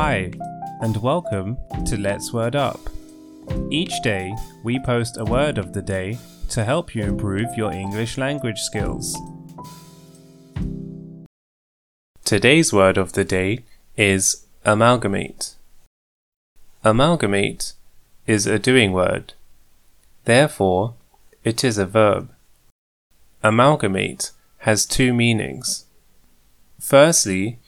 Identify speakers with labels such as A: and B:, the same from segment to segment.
A: Hi, and welcome to Let's Word Up. Each day, we post a word of the day to help you improve your English language skills. Today's word of the day is amalgamate. Amalgamate is a doing word. Therefore, it is a verb. Amalgamate has two meanings. Firstly,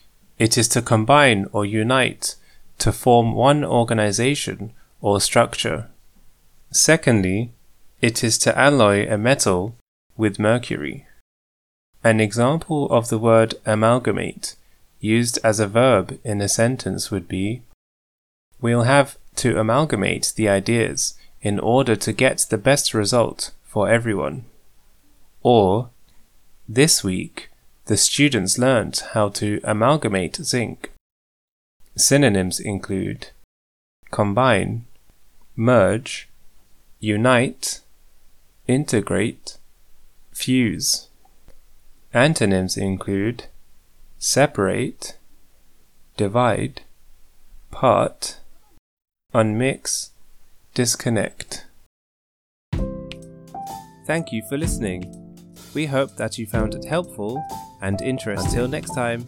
A: it is to combine or unite to form one organization or structure. Secondly, it is to alloy a metal with mercury. An example of the word amalgamate used as a verb in a sentence would be We'll have to amalgamate the ideas in order to get the best result for everyone. Or, this week, the students learned how to amalgamate zinc. Synonyms include combine, merge, unite, integrate, fuse. Antonyms include separate, divide, part, unmix, disconnect. Thank you for listening. We hope that you found it helpful and interesting. Until next time.